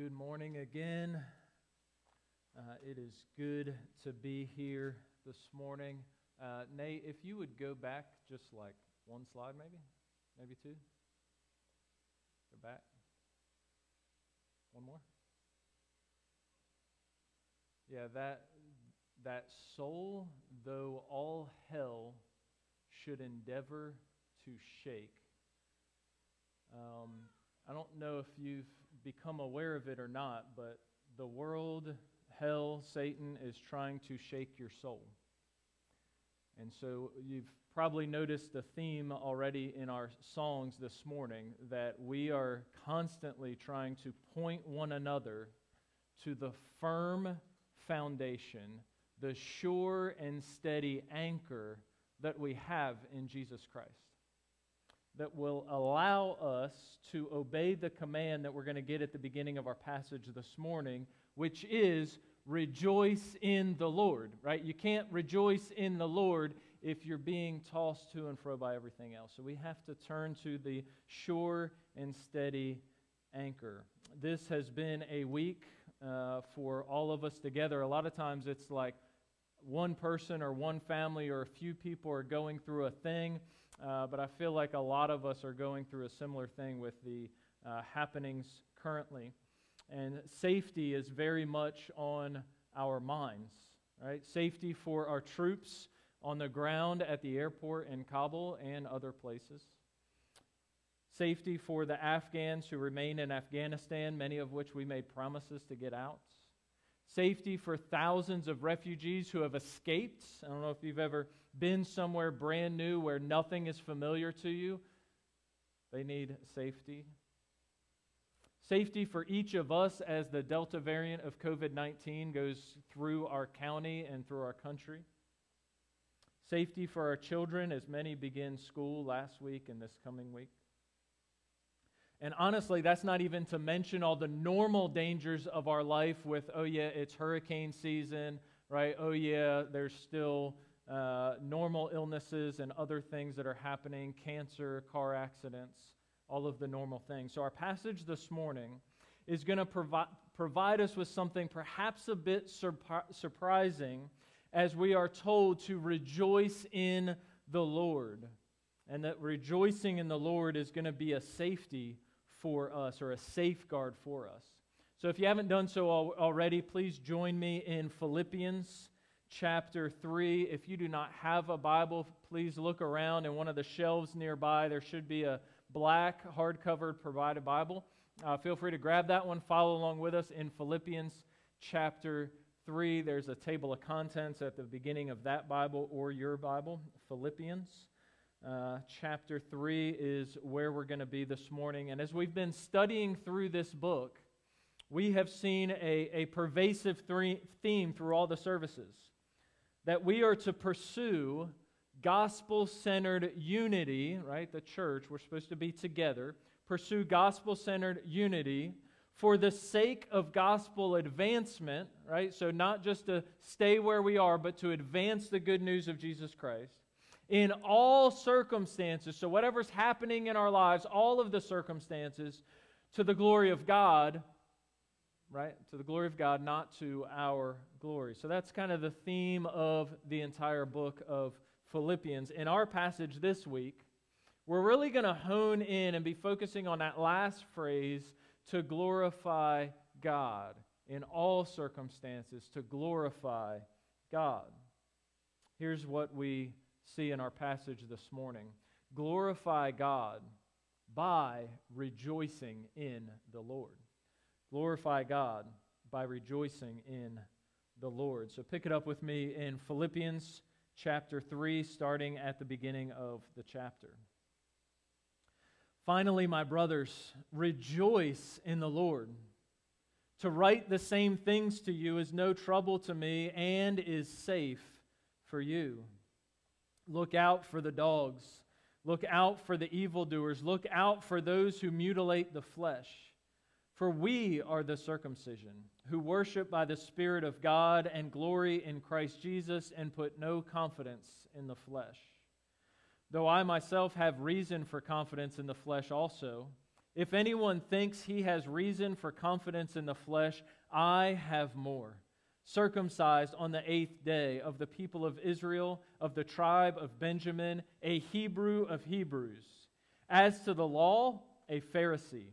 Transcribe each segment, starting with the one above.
Good morning again. Uh, it is good to be here this morning. Uh, Nate, if you would go back just like one slide, maybe, maybe two. Go back. One more. Yeah, that that soul, though all hell should endeavor to shake. Um, I don't know if you've become aware of it or not, but the world, hell, Satan is trying to shake your soul. And so you've probably noticed the theme already in our songs this morning that we are constantly trying to point one another to the firm foundation, the sure and steady anchor that we have in Jesus Christ that will allow us to obey the command that we're going to get at the beginning of our passage this morning, which is rejoice in the Lord, right? You can't rejoice in the Lord if you're being tossed to and fro by everything else. So we have to turn to the sure and steady anchor. This has been a week uh, for all of us together. A lot of times it's like one person or one family or a few people are going through a thing uh, but I feel like a lot of us are going through a similar thing with the uh, happenings currently. And safety is very much on our minds, right? Safety for our troops on the ground at the airport in Kabul and other places. Safety for the Afghans who remain in Afghanistan, many of which we made promises to get out safety for thousands of refugees who have escaped. I don't know if you've ever been somewhere brand new where nothing is familiar to you. They need safety. Safety for each of us as the Delta variant of COVID 19 goes through our county and through our country. Safety for our children as many begin school last week and this coming week. And honestly, that's not even to mention all the normal dangers of our life with, oh, yeah, it's hurricane season, right? Oh, yeah, there's still uh, normal illnesses and other things that are happening cancer, car accidents, all of the normal things. So, our passage this morning is going to provi- provide us with something perhaps a bit surprising as we are told to rejoice in the Lord. And that rejoicing in the Lord is going to be a safety for us or a safeguard for us. So if you haven't done so already, please join me in Philippians chapter 3. If you do not have a Bible, please look around in one of the shelves nearby. There should be a black hardcover provided Bible. Uh, feel free to grab that one, follow along with us in Philippians chapter 3. There's a table of contents at the beginning of that Bible or your Bible, Philippians. Uh, chapter 3 is where we're going to be this morning. And as we've been studying through this book, we have seen a, a pervasive theme through all the services that we are to pursue gospel centered unity, right? The church, we're supposed to be together, pursue gospel centered unity for the sake of gospel advancement, right? So, not just to stay where we are, but to advance the good news of Jesus Christ in all circumstances. So, whatever's happening in our lives, all of the circumstances, to the glory of God, right? To the glory of God, not to our glory. So, that's kind of the theme of the entire book of Philippians. In our passage this week, we're really going to hone in and be focusing on that last phrase to glorify God in all circumstances, to glorify God. Here's what we see in our passage this morning. Glorify God by rejoicing in the Lord. Glorify God by rejoicing in the Lord. So pick it up with me in Philippians chapter 3, starting at the beginning of the chapter. Finally, my brothers, rejoice in the Lord. To write the same things to you is no trouble to me and is safe for you. Look out for the dogs. Look out for the evildoers. Look out for those who mutilate the flesh. For we are the circumcision, who worship by the Spirit of God and glory in Christ Jesus and put no confidence in the flesh. Though I myself have reason for confidence in the flesh also, If anyone thinks he has reason for confidence in the flesh, I have more. Circumcised on the eighth day of the people of Israel, of the tribe of Benjamin, a Hebrew of Hebrews. As to the law, a Pharisee.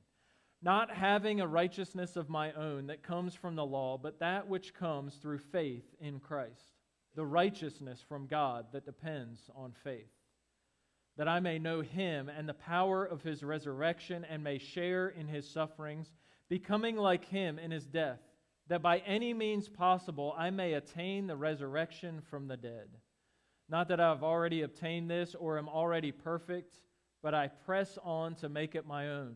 not having a righteousness of my own that comes from the law, but that which comes through faith in Christ, the righteousness from God that depends on faith that I may know him and the power of his resurrection and may share in his sufferings, becoming like him in his death, that by any means possible I may attain the resurrection from the dead. Not that I have already obtained this or am already perfect, but I press on to make it my own,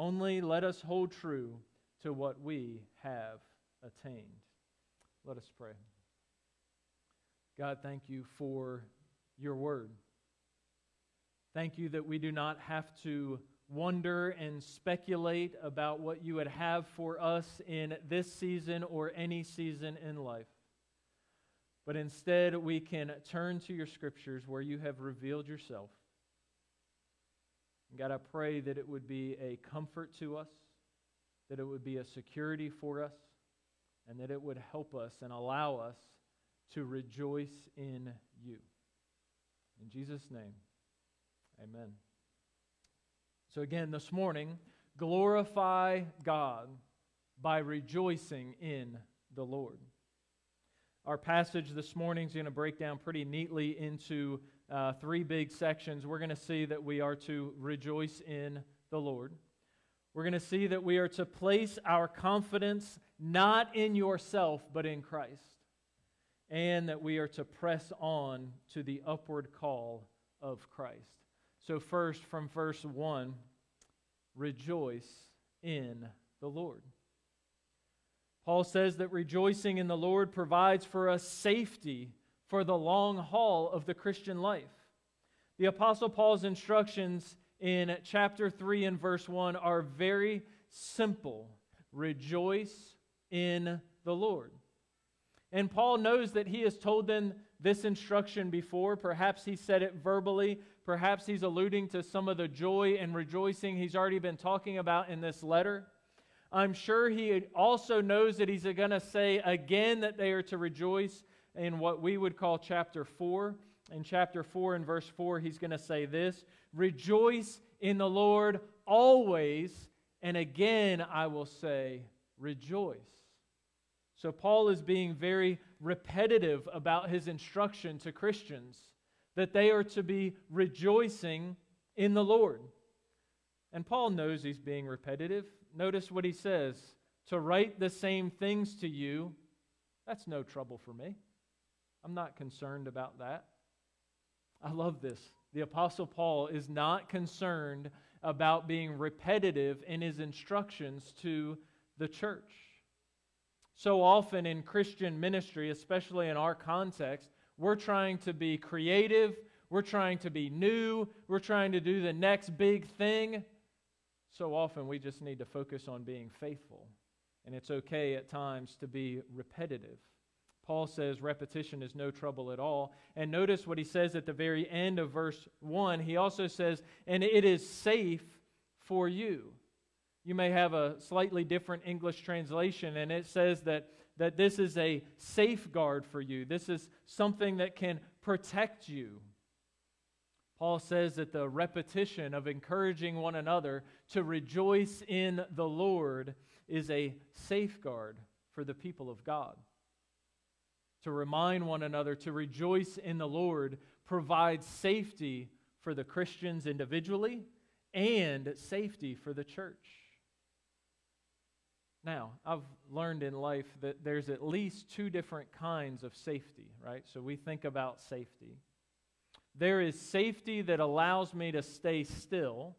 Only let us hold true to what we have attained. Let us pray. God, thank you for your word. Thank you that we do not have to wonder and speculate about what you would have for us in this season or any season in life. But instead, we can turn to your scriptures where you have revealed yourself. God, I pray that it would be a comfort to us, that it would be a security for us, and that it would help us and allow us to rejoice in you. In Jesus' name, amen. So, again, this morning, glorify God by rejoicing in the Lord. Our passage this morning is going to break down pretty neatly into uh, three big sections. We're going to see that we are to rejoice in the Lord. We're going to see that we are to place our confidence not in yourself, but in Christ and that we are to press on to the upward call of Christ. So, first, from verse 1, rejoice in the Lord. Paul says that rejoicing in the Lord provides for us safety for the long haul of the Christian life. The Apostle Paul's instructions in chapter 3 and verse 1 are very simple rejoice in the Lord. And Paul knows that he has told them this instruction before. Perhaps he said it verbally. Perhaps he's alluding to some of the joy and rejoicing he's already been talking about in this letter. I'm sure he also knows that he's going to say again that they are to rejoice in what we would call chapter 4. In chapter 4 and verse 4, he's going to say this Rejoice in the Lord always. And again, I will say, Rejoice. So, Paul is being very repetitive about his instruction to Christians that they are to be rejoicing in the Lord. And Paul knows he's being repetitive. Notice what he says to write the same things to you, that's no trouble for me. I'm not concerned about that. I love this. The Apostle Paul is not concerned about being repetitive in his instructions to the church. So often in Christian ministry, especially in our context, we're trying to be creative, we're trying to be new, we're trying to do the next big thing. So often we just need to focus on being faithful. And it's okay at times to be repetitive. Paul says repetition is no trouble at all. And notice what he says at the very end of verse 1. He also says, and it is safe for you. You may have a slightly different English translation, and it says that, that this is a safeguard for you. This is something that can protect you. Paul says that the repetition of encouraging one another to rejoice in the Lord is a safeguard for the people of God. To remind one another to rejoice in the Lord provides safety for the Christians individually and safety for the church. Now, I've learned in life that there's at least two different kinds of safety, right? So we think about safety. There is safety that allows me to stay still,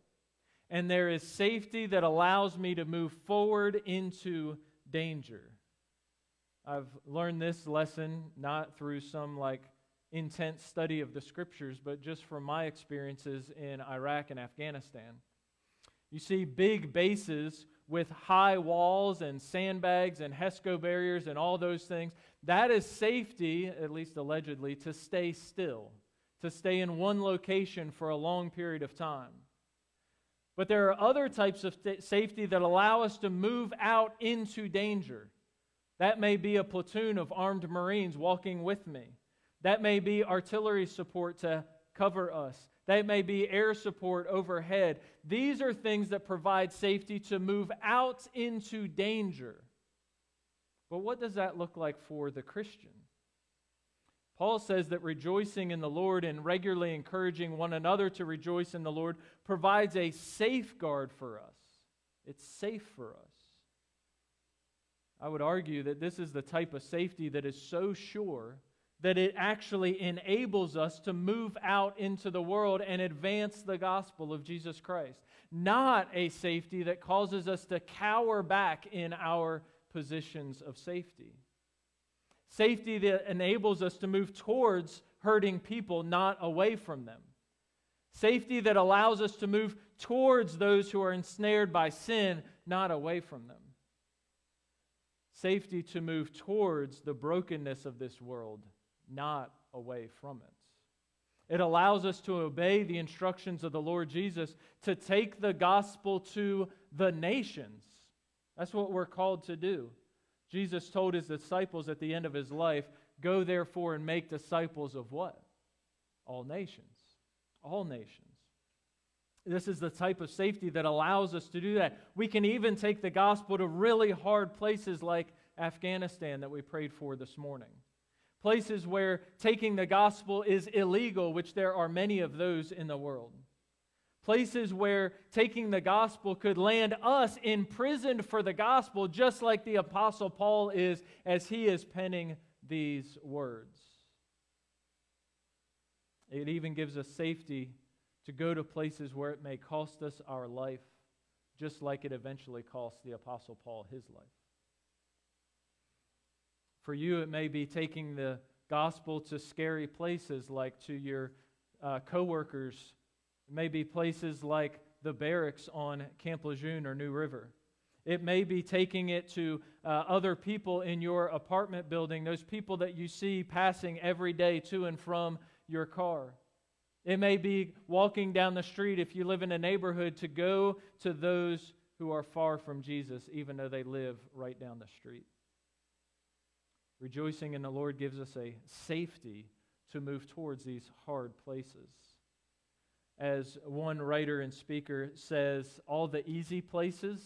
and there is safety that allows me to move forward into danger. I've learned this lesson not through some like intense study of the scriptures, but just from my experiences in Iraq and Afghanistan. You see, big bases with high walls and sandbags and HESCO barriers and all those things, that is safety, at least allegedly, to stay still to stay in one location for a long period of time. But there are other types of safety that allow us to move out into danger. That may be a platoon of armed Marines walking with me. That may be artillery support to cover us. That may be air support overhead. These are things that provide safety to move out into danger. But what does that look like for the Christian? Paul says that rejoicing in the Lord and regularly encouraging one another to rejoice in the Lord provides a safeguard for us. It's safe for us. I would argue that this is the type of safety that is so sure that it actually enables us to move out into the world and advance the gospel of Jesus Christ. Not a safety that causes us to cower back in our positions of safety. Safety that enables us to move towards hurting people, not away from them. Safety that allows us to move towards those who are ensnared by sin, not away from them. Safety to move towards the brokenness of this world, not away from it. It allows us to obey the instructions of the Lord Jesus to take the gospel to the nations. That's what we're called to do. Jesus told his disciples at the end of his life, Go therefore and make disciples of what? All nations. All nations. This is the type of safety that allows us to do that. We can even take the gospel to really hard places like Afghanistan that we prayed for this morning. Places where taking the gospel is illegal, which there are many of those in the world places where taking the gospel could land us imprisoned for the gospel, just like the Apostle Paul is as he is penning these words. It even gives us safety to go to places where it may cost us our life, just like it eventually cost the Apostle Paul his life. For you, it may be taking the gospel to scary places like to your uh, coworkers it may be places like the barracks on Camp Lejeune or New River. It may be taking it to uh, other people in your apartment building, those people that you see passing every day to and from your car. It may be walking down the street if you live in a neighborhood to go to those who are far from Jesus, even though they live right down the street. Rejoicing in the Lord gives us a safety to move towards these hard places as one writer and speaker says, all the easy places,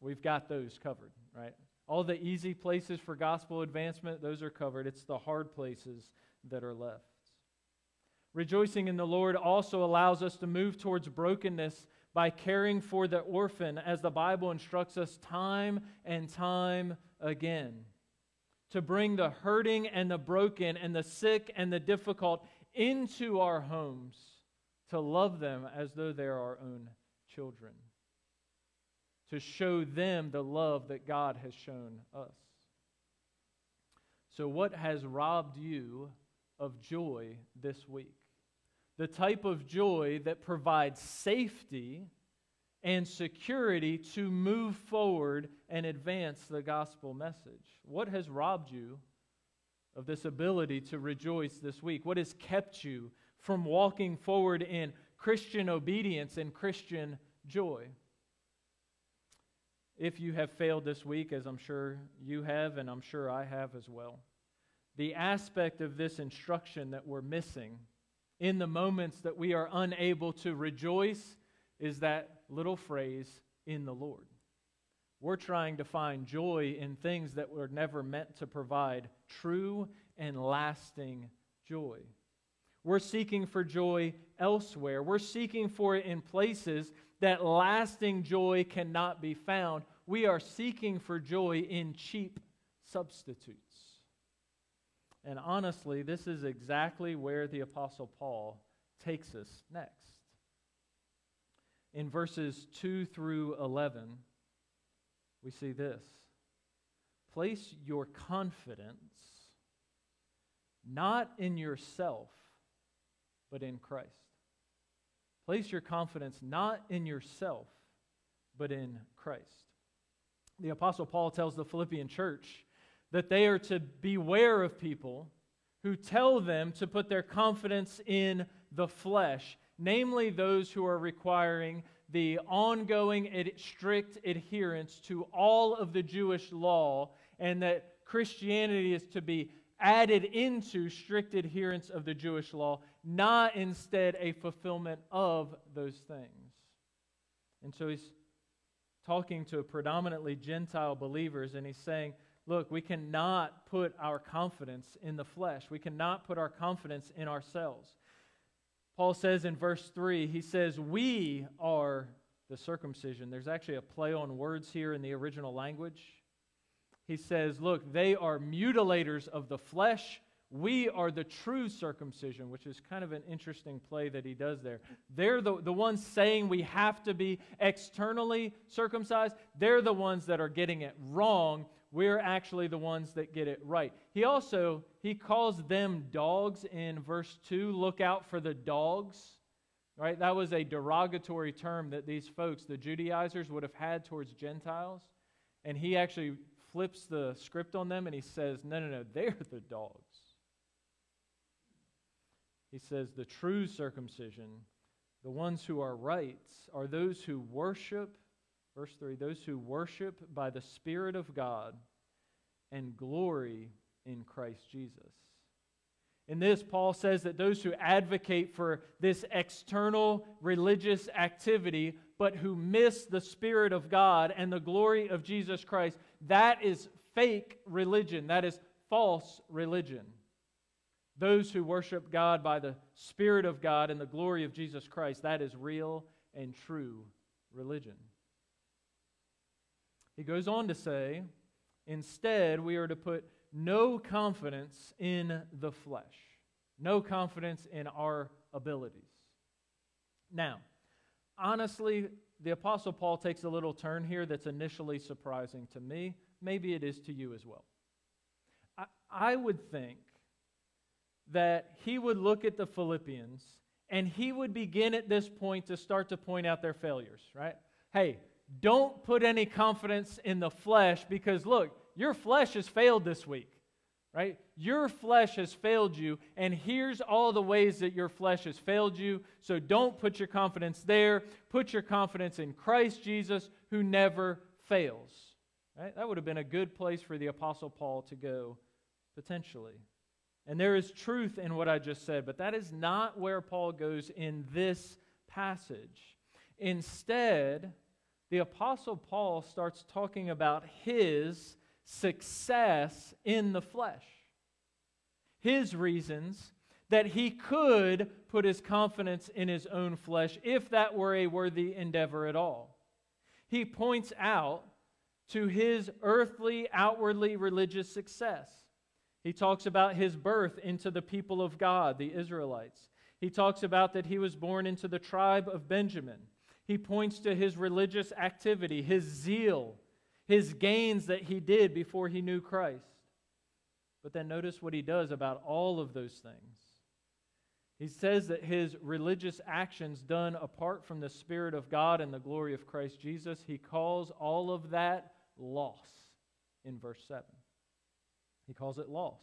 we've got those covered, right? All the easy places for gospel advancement, those are covered. It's the hard places that are left. Rejoicing in the Lord also allows us to move towards brokenness by caring for the orphan, as the Bible instructs us time and time again. To bring the hurting and the broken and the sick and the difficult into our homes to love them as though they're our own children, to show them the love that God has shown us. So, what has robbed you of joy this week? The type of joy that provides safety and security to move forward and advance the gospel message. What has robbed you of this ability to rejoice this week? What has kept you from walking forward in Christian obedience and Christian joy. If you have failed this week, as I'm sure you have, and I'm sure I have as well, the aspect of this instruction that we're missing in the moments that we are unable to rejoice is that little phrase, in the Lord. We're trying to find joy in things that were never meant to provide true and lasting joy. We're seeking for joy elsewhere. We're seeking for it in places that lasting joy cannot be found. We are seeking for joy in cheap substitutes. And honestly, this is exactly where the Apostle Paul takes us next. In verses 2 through 11, we see this Place your confidence not in yourself, but in Christ. Place your confidence not in yourself, but in Christ. The Apostle Paul tells the Philippian church that they are to beware of people who tell them to put their confidence in the flesh, namely those who are requiring the ongoing strict adherence to all of the Jewish law, and that Christianity is to be added into strict adherence of the Jewish law, not instead a fulfillment of those things. And so he's talking to predominantly Gentile believers, and he's saying, Look, we cannot put our confidence in the flesh. We cannot put our confidence in ourselves. Paul says in verse 3, he says, We are the circumcision. There's actually a play on words here in the original language he says, Look, they are mutilators of the flesh. We are the true circumcision, which is kind of an interesting play that he does there. They're the, the ones saying we have to be externally circumcised. They're the ones that are getting it wrong. We're actually the ones that get it right. He also he calls them dogs in verse 2. Look out for the dogs. Right? That was a derogatory term that these folks, the Judaizers, would have had towards Gentiles. And he actually flips the script on them and he says, No, no, no, they're the dogs. He says, The true circumcision, the ones who are right, are those who worship, verse 3, those who worship by the Spirit of God and glory in Christ Jesus. In this, Paul says that those who advocate for this external religious activity, but who miss the Spirit of God and the glory of Jesus Christ, that is fake religion. That is false religion. Those who worship God by the Spirit of God and the glory of Jesus Christ, that is real and true religion. He goes on to say, instead, we are to put no confidence in the flesh, no confidence in our abilities. Now, honestly, the Apostle Paul takes a little turn here that's initially surprising to me. Maybe it is to you as well. I, I would think that he would look at the Philippians and he would begin at this point to start to point out their failures, right? Hey, don't put any confidence in the flesh because look, your flesh has failed this week, right? Your flesh has failed you, and here's all the ways that your flesh has failed you. So don't put your confidence there. Put your confidence in Christ Jesus, who never fails. Right? That would have been a good place for the Apostle Paul to go, potentially. And there is truth in what I just said, but that is not where Paul goes in this passage. Instead, the Apostle Paul starts talking about his success in the flesh, his reasons that he could put his confidence in his own flesh if that were a worthy endeavor at all. He points out to his earthly, outwardly religious success. He talks about his birth into the people of God, the Israelites. He talks about that he was born into the tribe of Benjamin. He points to his religious activity, his zeal, his gains that he did before he knew Christ. But then notice what he does about all of those things. He says that his religious actions done apart from the Spirit of God and the glory of Christ Jesus, he calls all of that loss in verse 7. He calls it loss.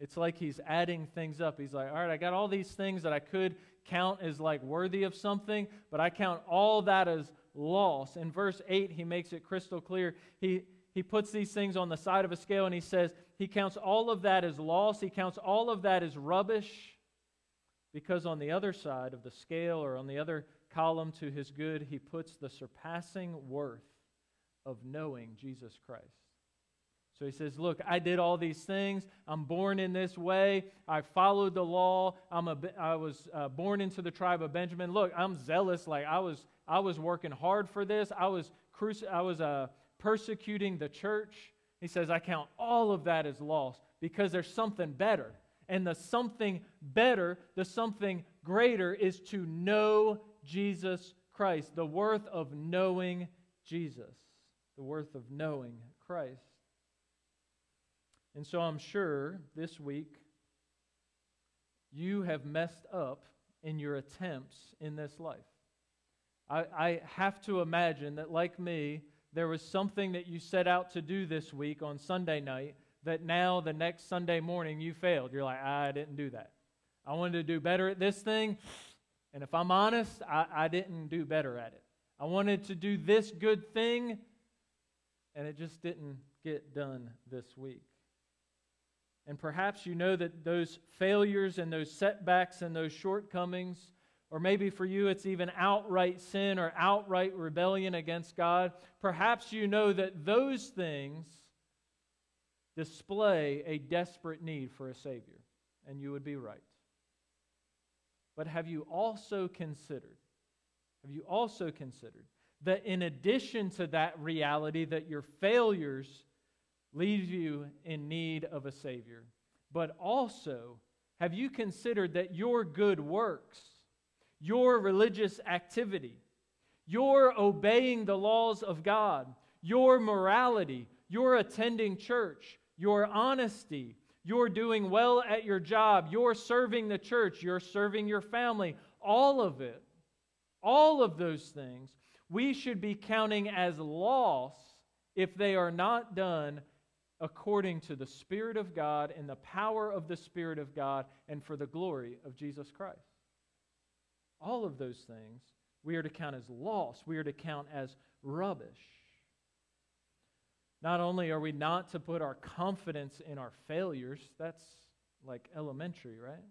It's like he's adding things up. He's like, all right, I got all these things that I could count as like worthy of something, but I count all that as loss. In verse 8, he makes it crystal clear. He, he puts these things on the side of a scale and he says, he counts all of that as loss. He counts all of that as rubbish because on the other side of the scale or on the other column to his good, he puts the surpassing worth of knowing Jesus Christ. So he says, Look, I did all these things. I'm born in this way. I followed the law. I'm a, I was uh, born into the tribe of Benjamin. Look, I'm zealous. Like I was, I was working hard for this. I was, cruci- I was uh, persecuting the church. He says, I count all of that as loss because there's something better. And the something better, the something greater is to know Jesus Christ, the worth of knowing Jesus, the worth of knowing Christ. And so I'm sure this week you have messed up in your attempts in this life. I, I, have to imagine that, like me, there was something that you set out to do this week on Sunday night that now the next Sunday morning you failed. You're like, I didn't do that. I wanted to do better at this thing. And if I'm honest, I, I didn't do better at it. I wanted to do this good thing, and it just didn't get done this week. And perhaps you know that those failures and those setbacks and those shortcomings, or maybe for you it's even outright sin or outright rebellion against God, perhaps you know that those things display a desperate need for a Savior. And you would be right. But have you also considered, have you also considered that in addition to that reality that your failures leave you in need of a Savior, but also have you considered that your good works, your religious activity, your obeying the laws of God, your morality, your attending church, your honesty, your doing well at your job, your serving the church, your serving your family, all of it, all of those things, we should be counting as loss if they are not done according to the Spirit of God and the power of the Spirit of God and for the glory of Jesus Christ. All of those things we are to count as loss, we are to count as rubbish. Not only are we not to put our confidence in our failures, that's like elementary, right?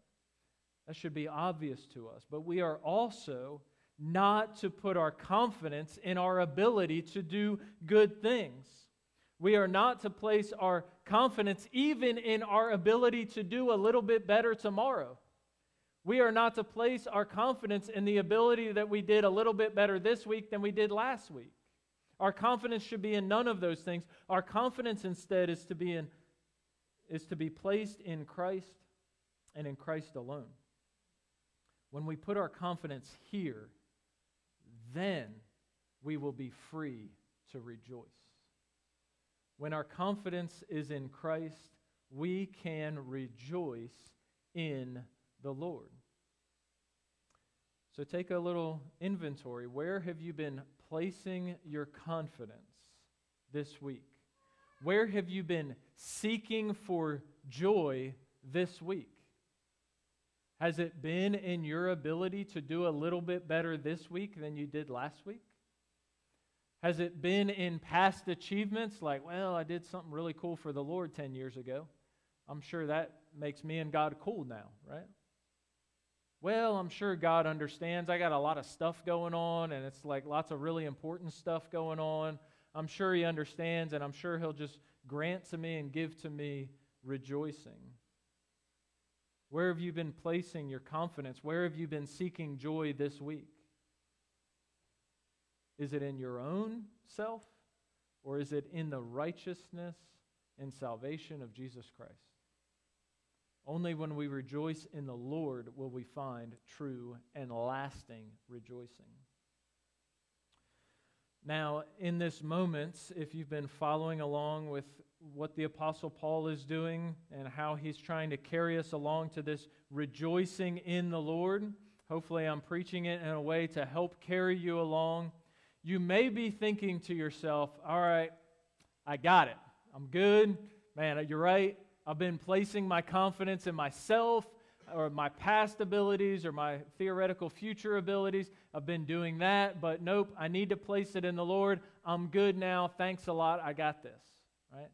That should be obvious to us. But we are also not to put our confidence in our ability to do good things. We are not to place our confidence even in our ability to do a little bit better tomorrow. We are not to place our confidence in the ability that we did a little bit better this week than we did last week. Our confidence should be in none of those things. Our confidence instead is to be in is to be placed in Christ and in Christ alone. When we put our confidence here, then we will be free to rejoice. When our confidence is in Christ, we can rejoice in the Lord. So take a little inventory. Where have you been placing your confidence this week? Where have you been seeking for joy this week? Has it been in your ability to do a little bit better this week than you did last week? Has it been in past achievements like, well, I did something really cool for the Lord 10 years ago? I'm sure that makes me and God cool now, right? well, I'm sure God understands. I got a lot of stuff going on, and it's like lots of really important stuff going on. I'm sure He understands, and I'm sure He'll just grant to me and give to me rejoicing. Where have you been placing your confidence? Where have you been seeking joy this week? Is it in your own self, or is it in the righteousness and salvation of Jesus Christ? Only when we rejoice in the Lord will we find true and lasting rejoicing. Now, in this moment, if you've been following along with what the Apostle Paul is doing and how he's trying to carry us along to this rejoicing in the Lord, hopefully I'm preaching it in a way to help carry you along. You may be thinking to yourself, all right, I got it. I'm good. Man, you're right. I've been placing my confidence in myself or my past abilities or my theoretical future abilities. I've been doing that, but nope, I need to place it in the Lord. I'm good now. Thanks a lot. I got this, right?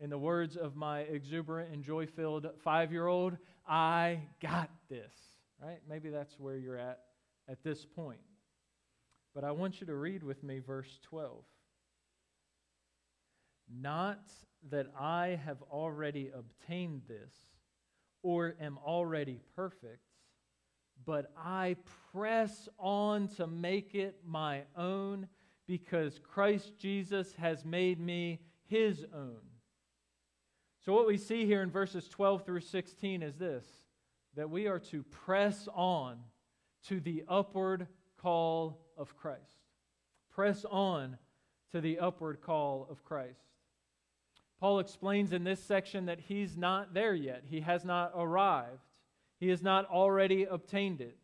In the words of my exuberant and joy filled five year old, I got this, right? Maybe that's where you're at at this point. But I want you to read with me verse 12. Not that I have already obtained this or am already perfect, but I press on to make it my own because Christ Jesus has made me his own. So, what we see here in verses 12 through 16 is this that we are to press on to the upward call of Christ. Press on to the upward call of Christ. Paul explains in this section that he's not there yet. He has not arrived. He has not already obtained it.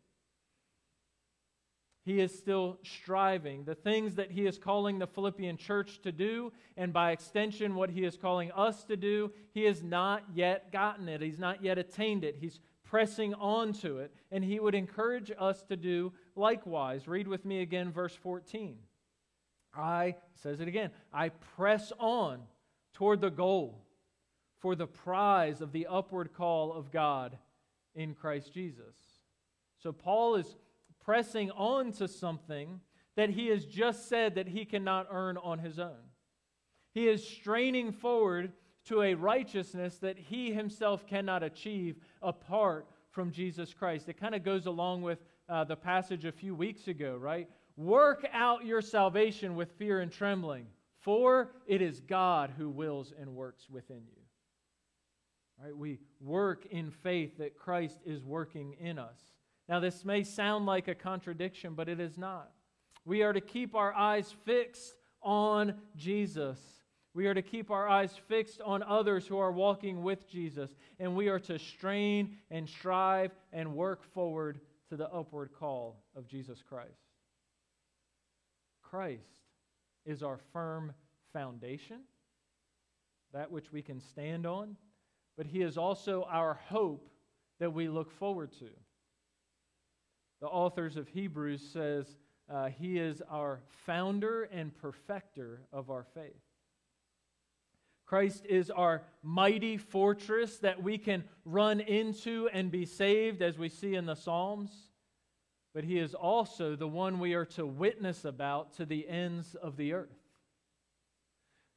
He is still striving. The things that he is calling the Philippian church to do, and by extension, what he is calling us to do, he has not yet gotten it. He's not yet attained it. He's pressing on to it, and he would encourage us to do likewise. Read with me again, verse 14. I, says it again, I press on toward the goal for the prize of the upward call of God in Christ Jesus. So Paul is pressing on to something that he has just said that he cannot earn on his own. He is straining forward to a righteousness that he himself cannot achieve apart from Jesus Christ. It kind of goes along with uh, the passage a few weeks ago, right? Work out your salvation with fear and trembling, for it is God who wills and works within you. Right? We work in faith that Christ is working in us. Now, this may sound like a contradiction, but it is not. We are to keep our eyes fixed on Jesus. We are to keep our eyes fixed on others who are walking with Jesus, and we are to strain and strive and work forward to the upward call of Jesus Christ. Christ is our firm foundation, that which we can stand on, but He is also our hope that we look forward to. The authors of Hebrews says uh, He is our founder and perfecter of our faith. Christ is our mighty fortress that we can run into and be saved, as we see in the Psalms. But he is also the one we are to witness about to the ends of the earth.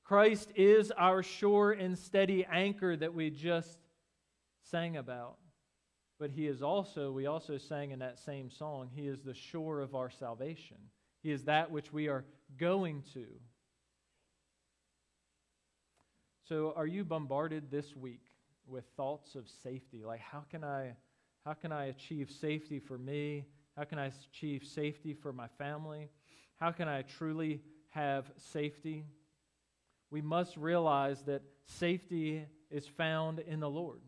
Christ is our sure and steady anchor that we just sang about. But he is also, we also sang in that same song, he is the shore of our salvation. He is that which we are going to. So, are you bombarded this week with thoughts of safety? Like, how can I, how can I achieve safety for me? How can I achieve safety for my family? How can I truly have safety? We must realize that safety is found in the Lord.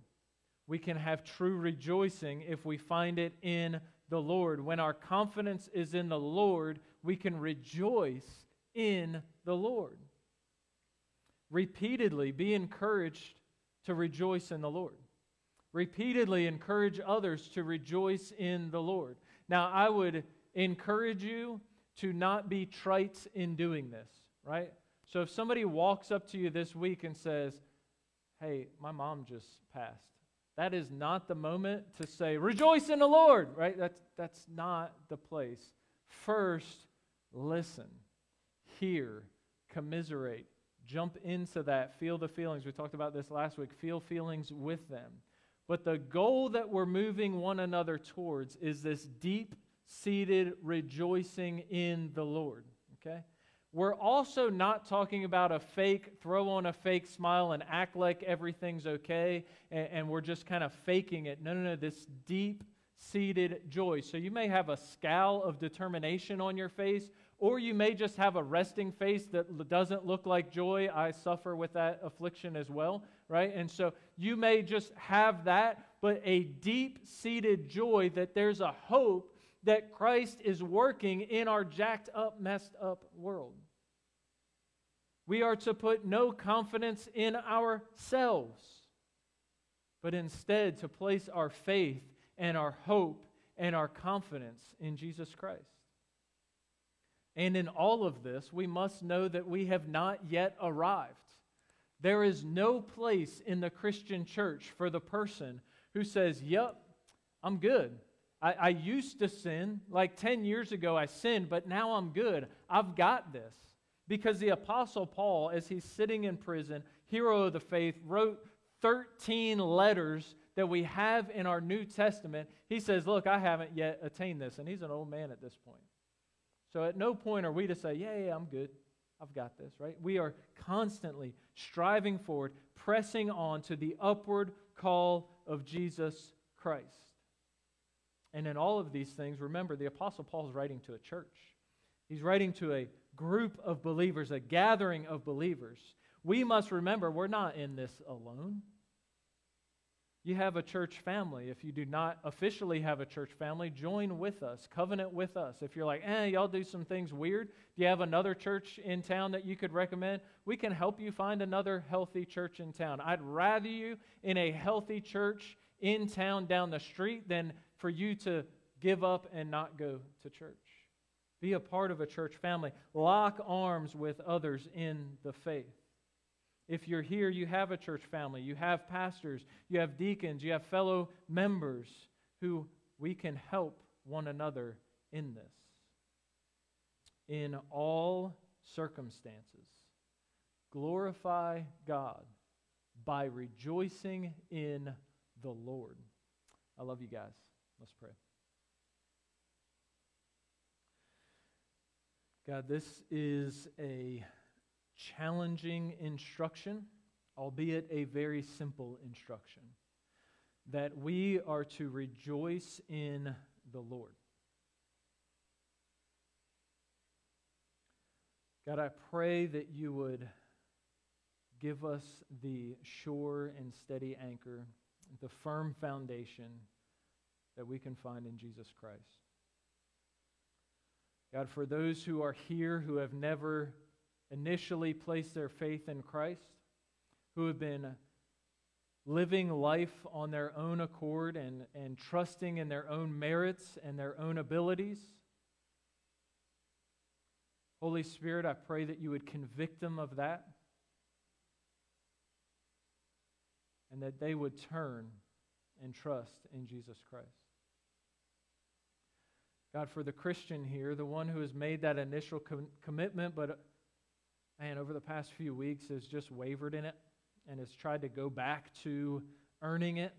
We can have true rejoicing if we find it in the Lord. When our confidence is in the Lord, we can rejoice in the Lord repeatedly be encouraged to rejoice in the Lord. Repeatedly encourage others to rejoice in the Lord. Now, I would encourage you to not be trite in doing this, right? So if somebody walks up to you this week and says, Hey, my mom just passed, that is not the moment to say, Rejoice in the Lord, right? That's, that's not the place. First, listen, hear, commiserate, Jump into that. Feel the feelings. We talked about this last week. Feel feelings with them. But the goal that we're moving one another towards is this deep seated rejoicing in the Lord. Okay? We're also not talking about a fake, throw on a fake smile and act like everything's okay and, and we're just kind of faking it. No, no, no. This deep seated joy. So you may have a scowl of determination on your face, or you may just have a resting face that doesn't look like joy. I suffer with that affliction as well, right? And so you may just have that, but a deep seated joy that there's a hope that Christ is working in our jacked up, messed up world. We are to put no confidence in ourselves, but instead to place our faith and our hope and our confidence in Jesus Christ. And in all of this, we must know that we have not yet arrived. There is no place in the Christian church for the person who says, Yep, I'm good. I, I used to sin. Like 10 years ago, I sinned, but now I'm good. I've got this. Because the Apostle Paul, as he's sitting in prison, hero of the faith, wrote 13 letters that we have in our New Testament. He says, Look, I haven't yet attained this. And he's an old man at this point. So at no point are we to say, Yeah, yeah, I'm good. I've got this, right? We are constantly striving forward, pressing on to the upward call of Jesus Christ. And in all of these things, remember, the Apostle Paul is writing to a church. He's writing to a group of believers, a gathering of believers. We must remember we're not in this alone. You have a church family. If you do not officially have a church family, join with us, covenant with us. If you're like, eh, y'all do some things weird, do you have another church in town that you could recommend? We can help you find another healthy church in town. I'd rather you in a healthy church in town down the street than for you to give up and not go to church. Be a part of a church family. Lock arms with others in the faith. If you're here, you have a church family, you have pastors, you have deacons, you have fellow members who we can help one another in this. In all circumstances, glorify God by rejoicing in the Lord. I love you guys. Let's pray. God, this is a challenging instruction, albeit a very simple instruction, that we are to rejoice in the Lord. God, I pray that you would give us the sure and steady anchor, the firm foundation that we can find in Jesus Christ. God, for those who are here who have never initially placed their faith in Christ, who have been living life on their own accord and, and trusting in their own merits and their own abilities. Holy Spirit, I pray that you would convict them of that and that they would turn and trust in Jesus Christ. God, for the Christian here, the one who has made that initial com- commitment, but man, over the past few weeks has just wavered in it and has tried to go back to earning it.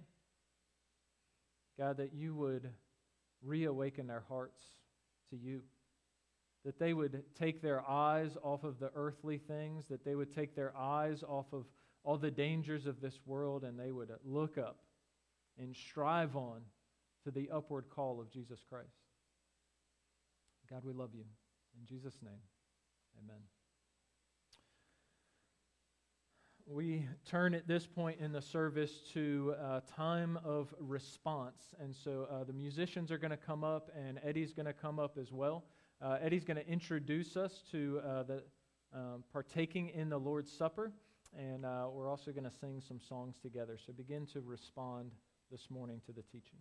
God, that you would reawaken their hearts to you. That they would take their eyes off of the earthly things, that they would take their eyes off of all the dangers of this world, and they would look up and strive on to the upward call of Jesus Christ. God, we love you. In Jesus' name, amen. We turn at this point in the service to a time of response. And so uh, the musicians are going to come up, and Eddie's going to come up as well. Uh, Eddie's going to introduce us to uh, the um, partaking in the Lord's Supper, and uh, we're also going to sing some songs together. So begin to respond this morning to the teaching.